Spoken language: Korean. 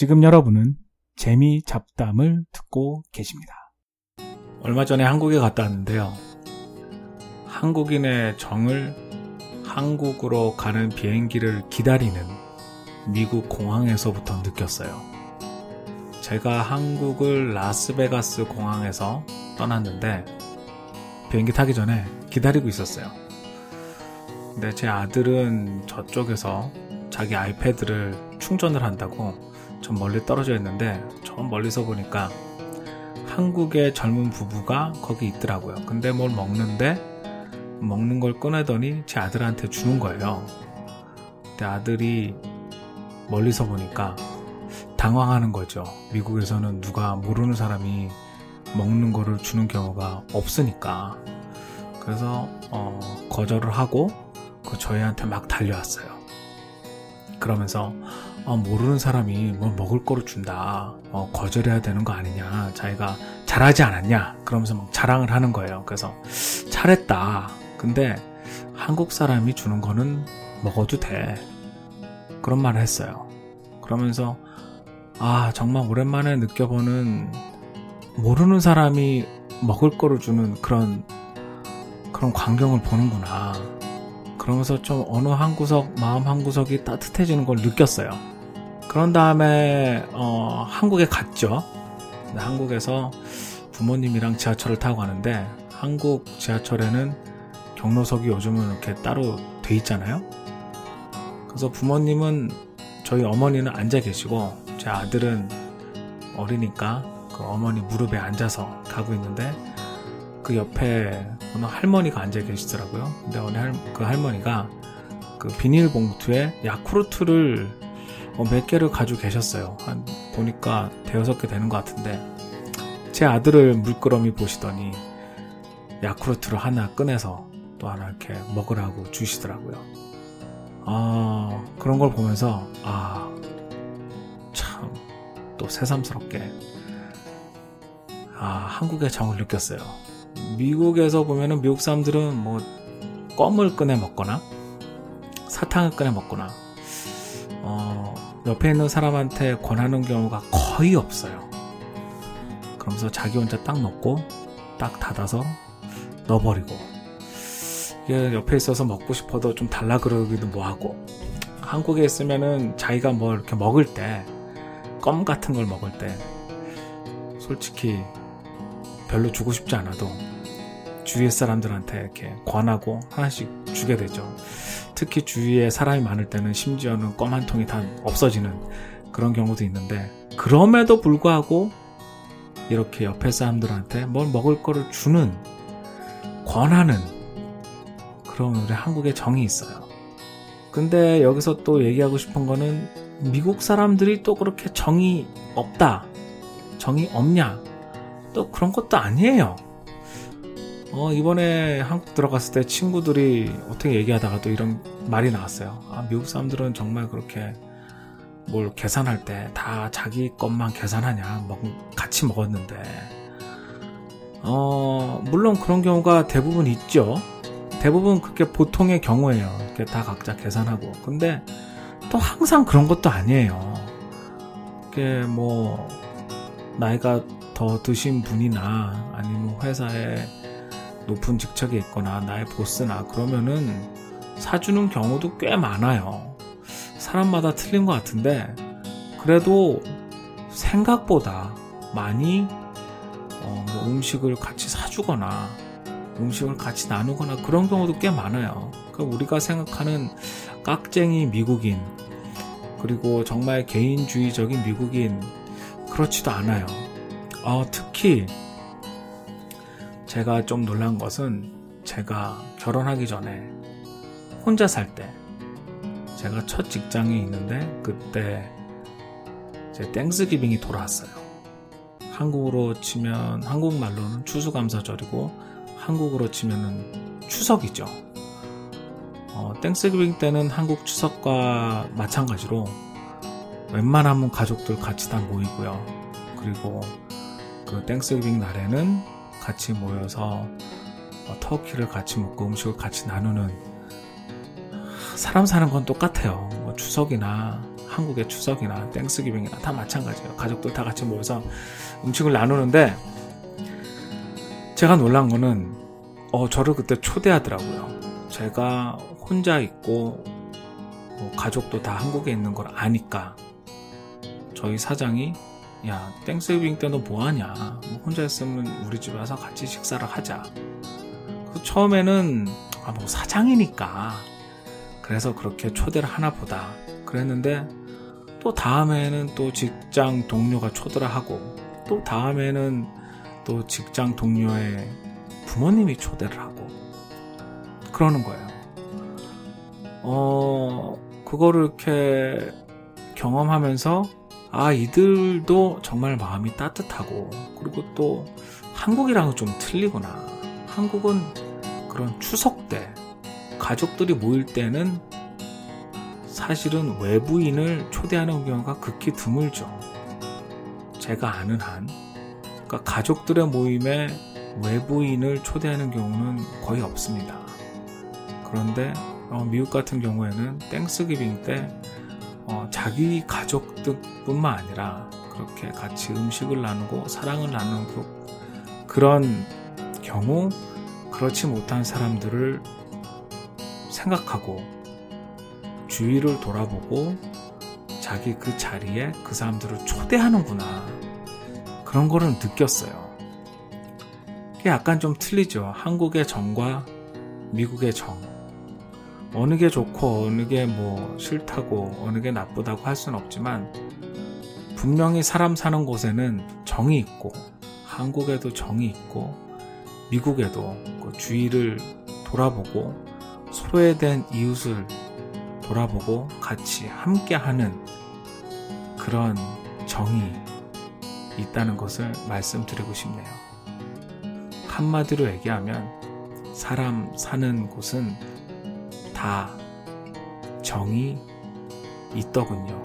지금 여러분은 재미 잡담을 듣고 계십니다. 얼마 전에 한국에 갔다 왔는데요. 한국인의 정을 한국으로 가는 비행기를 기다리는 미국 공항에서부터 느꼈어요. 제가 한국을 라스베가스 공항에서 떠났는데 비행기 타기 전에 기다리고 있었어요. 근데 제 아들은 저쪽에서 자기 아이패드를 충전을 한다고 좀 멀리 떨어져 있는데 저 멀리서 보니까 한국의 젊은 부부가 거기 있더라고요. 근데 뭘 먹는데 먹는 걸 꺼내더니 제 아들한테 주는 거예요. 근데 아들이 멀리서 보니까 당황하는 거죠. 미국에서는 누가 모르는 사람이 먹는 거를 주는 경우가 없으니까. 그래서 어, 거절을 하고 그 저희한테 막 달려왔어요. 그러면서 어, 모르는 사람이 뭘 먹을 거를 준다. 어, 거절해야 되는 거 아니냐. 자기가 잘하지 않았냐. 그러면서 막 자랑을 하는 거예요. 그래서 잘했다. 근데 한국 사람이 주는 거는 먹어도 돼. 그런 말을 했어요. 그러면서 아 정말 오랜만에 느껴보는 모르는 사람이 먹을 거를 주는 그런 그런 광경을 보는구나. 그러면서 좀 어느 한 구석 마음 한 구석이 따뜻해지는 걸 느꼈어요. 그런 다음에 어, 한국에 갔죠. 한국에서 부모님이랑 지하철을 타고 가는데 한국 지하철에는 경로석이 요즘은 이렇게 따로 돼 있잖아요. 그래서 부모님은 저희 어머니는 앉아 계시고 제 아들은 어리니까 그 어머니 무릎에 앉아서 가고 있는데 그 옆에 어느 할머니가 앉아 계시더라고요. 근데 어느 할, 그 할머니가 그 비닐봉투에 야쿠르트를 어, 몇 개를 가지고 계셨어요. 한 보니까 대여섯 개 되는 것 같은데 제 아들을 물끄러미 보시더니 야쿠르트를 하나 꺼내서 또 하나 이렇게 먹으라고 주시더라고요. 아 그런 걸 보면서 아 참 또 새삼스럽게 아 한국의 정을 느꼈어요. 미국에서 보면은 미국 사람들은 뭐 껌을 꺼내 먹거나 사탕을 꺼내 먹거나 어, 옆에 있는 사람한테 권하는 경우가 거의 없어요. 그러면서 자기 혼자 딱 먹고 딱 닫아서 넣어버리고 이게 옆에 있어서 먹고 싶어도 좀 달라 그러기도 뭐하고 한국에 있으면은 자기가 뭐 이렇게 먹을 때 껌 같은 걸 먹을 때 솔직히 별로 주고 싶지 않아도 주위의 사람들한테 이렇게 권하고 하나씩 주게 되죠. 특히 주위에 사람이 많을 때는 심지어는 껌 한 통이 다 없어지는 그런 경우도 있는데 그럼에도 불구하고 이렇게 옆에 사람들한테 뭘 먹을 거를 주는 권하는 그런 우리 한국의 정이 있어요. 근데 여기서 또 얘기하고 싶은 거는 미국 사람들이 또 그렇게 정이 없다. 정이 없냐? 또 그런 것도 아니에요. 어, 이번에 한국 들어갔을 때 친구들이 어떻게 얘기하다가 또 이런 말이 나왔어요. 아, 미국 사람들은 정말 그렇게 뭘 계산할 때 다 자기 것만 계산하냐. 먹, 같이 먹었는데. 어, 물론 그런 경우가 대부분 있죠. 대부분 그게 보통의 경우예요. 이렇게 다 각자 계산하고. 근데 또 항상 그런 것도 아니에요. 이게 뭐, 나이가 더 드신 분이나 아니면 회사에 높은 직책에 있거나 나의 보스나 그러면은 사주는 경우도 꽤 많아요. 사람마다 틀린 것 같은데 그래도 생각보다 많이 어, 뭐 음식을 같이 사주거나 음식을 같이 나누거나 그런 경우도 꽤 많아요. 그 우리가 생각하는 깍쟁이 미국인 그리고 정말 개인주의적인 미국인 그렇지도 않아요. 어, 특히 제가 좀 놀란 것은 제가 결혼하기 전에 혼자 살 때 제가 첫 직장에 있는데 그때 제 Thanksgiving이 돌아왔어요. 한국으로 치면 한국말로는 추수감사절이고 한국으로 치면은 추석이죠. 어, Thanksgiving 때는 한국 추석과 마찬가지로 웬만하면 가족들 같이 다 모이고요. 그리고 그 Thanksgiving 날에는 같이 모여서 어, turkey를 같이 먹고 음식을 같이 나누는 사람 사는 건 똑같아요. 뭐 추석이나 한국의 추석이나 Thanksgiving이나 다 마찬가지예요. 가족들 다 같이 모여서 음식을 나누는데 제가 놀란 거는 어, 저를 그때 초대하더라고요. 제가 혼자 있고 뭐 가족도 다 한국에 있는 걸 아니까 저희 사장이 야 Thanksgiving 때 너 뭐하냐? 뭐 혼자 있으면 우리 집에 와서 같이 식사를 하자. 처음에는 아, 뭐 사장이니까. 그래서 그렇게 초대를 하나 보다. 그랬는데 또 다음에는 또 직장 동료가 초대를 하고 또 다음에는 또 직장 동료의 부모님이 초대를 하고. 그러는 거예요. 어, 그거를 이렇게 경험하면서 아, 이들도 정말 마음이 따뜻하고 그리고 또 한국이랑은 좀 틀리구나. 한국은 그런 추석 때 가족들이 모일 때는 사실은 외부인을 초대하는 경우가 극히 드물죠. 제가 아는 한, 그러니까 가족들의 모임에 외부인을 초대하는 경우는 거의 없습니다. 그런데 어, 미국 같은 경우에는 땡스기빙 때 어, 자기 가족들뿐만 아니라 그렇게 같이 음식을 나누고 사랑을 나누는 그, 그런 경우 그렇지 못한 사람들을 생각하고 주위를 돌아보고 자기 그 자리에 그 사람들을 초대하는구나. 그런 거를 느꼈어요. 약간 좀 틀리죠. 한국의 정과 미국의 정. 어느 게 좋고 어느 게 뭐 싫다고 어느 게 나쁘다고 할 수는 없지만 분명히 사람 사는 곳에는 정이 있고 한국에도 정이 있고 미국에도 그 주위를 돌아보고 소외 된 이웃을 돌아보고 같이 함께하는 그런 정이 있다는 것을 말씀드리고 싶네요. 한마디로 얘기하면 사람 사는 곳은 다 정이 있더군요.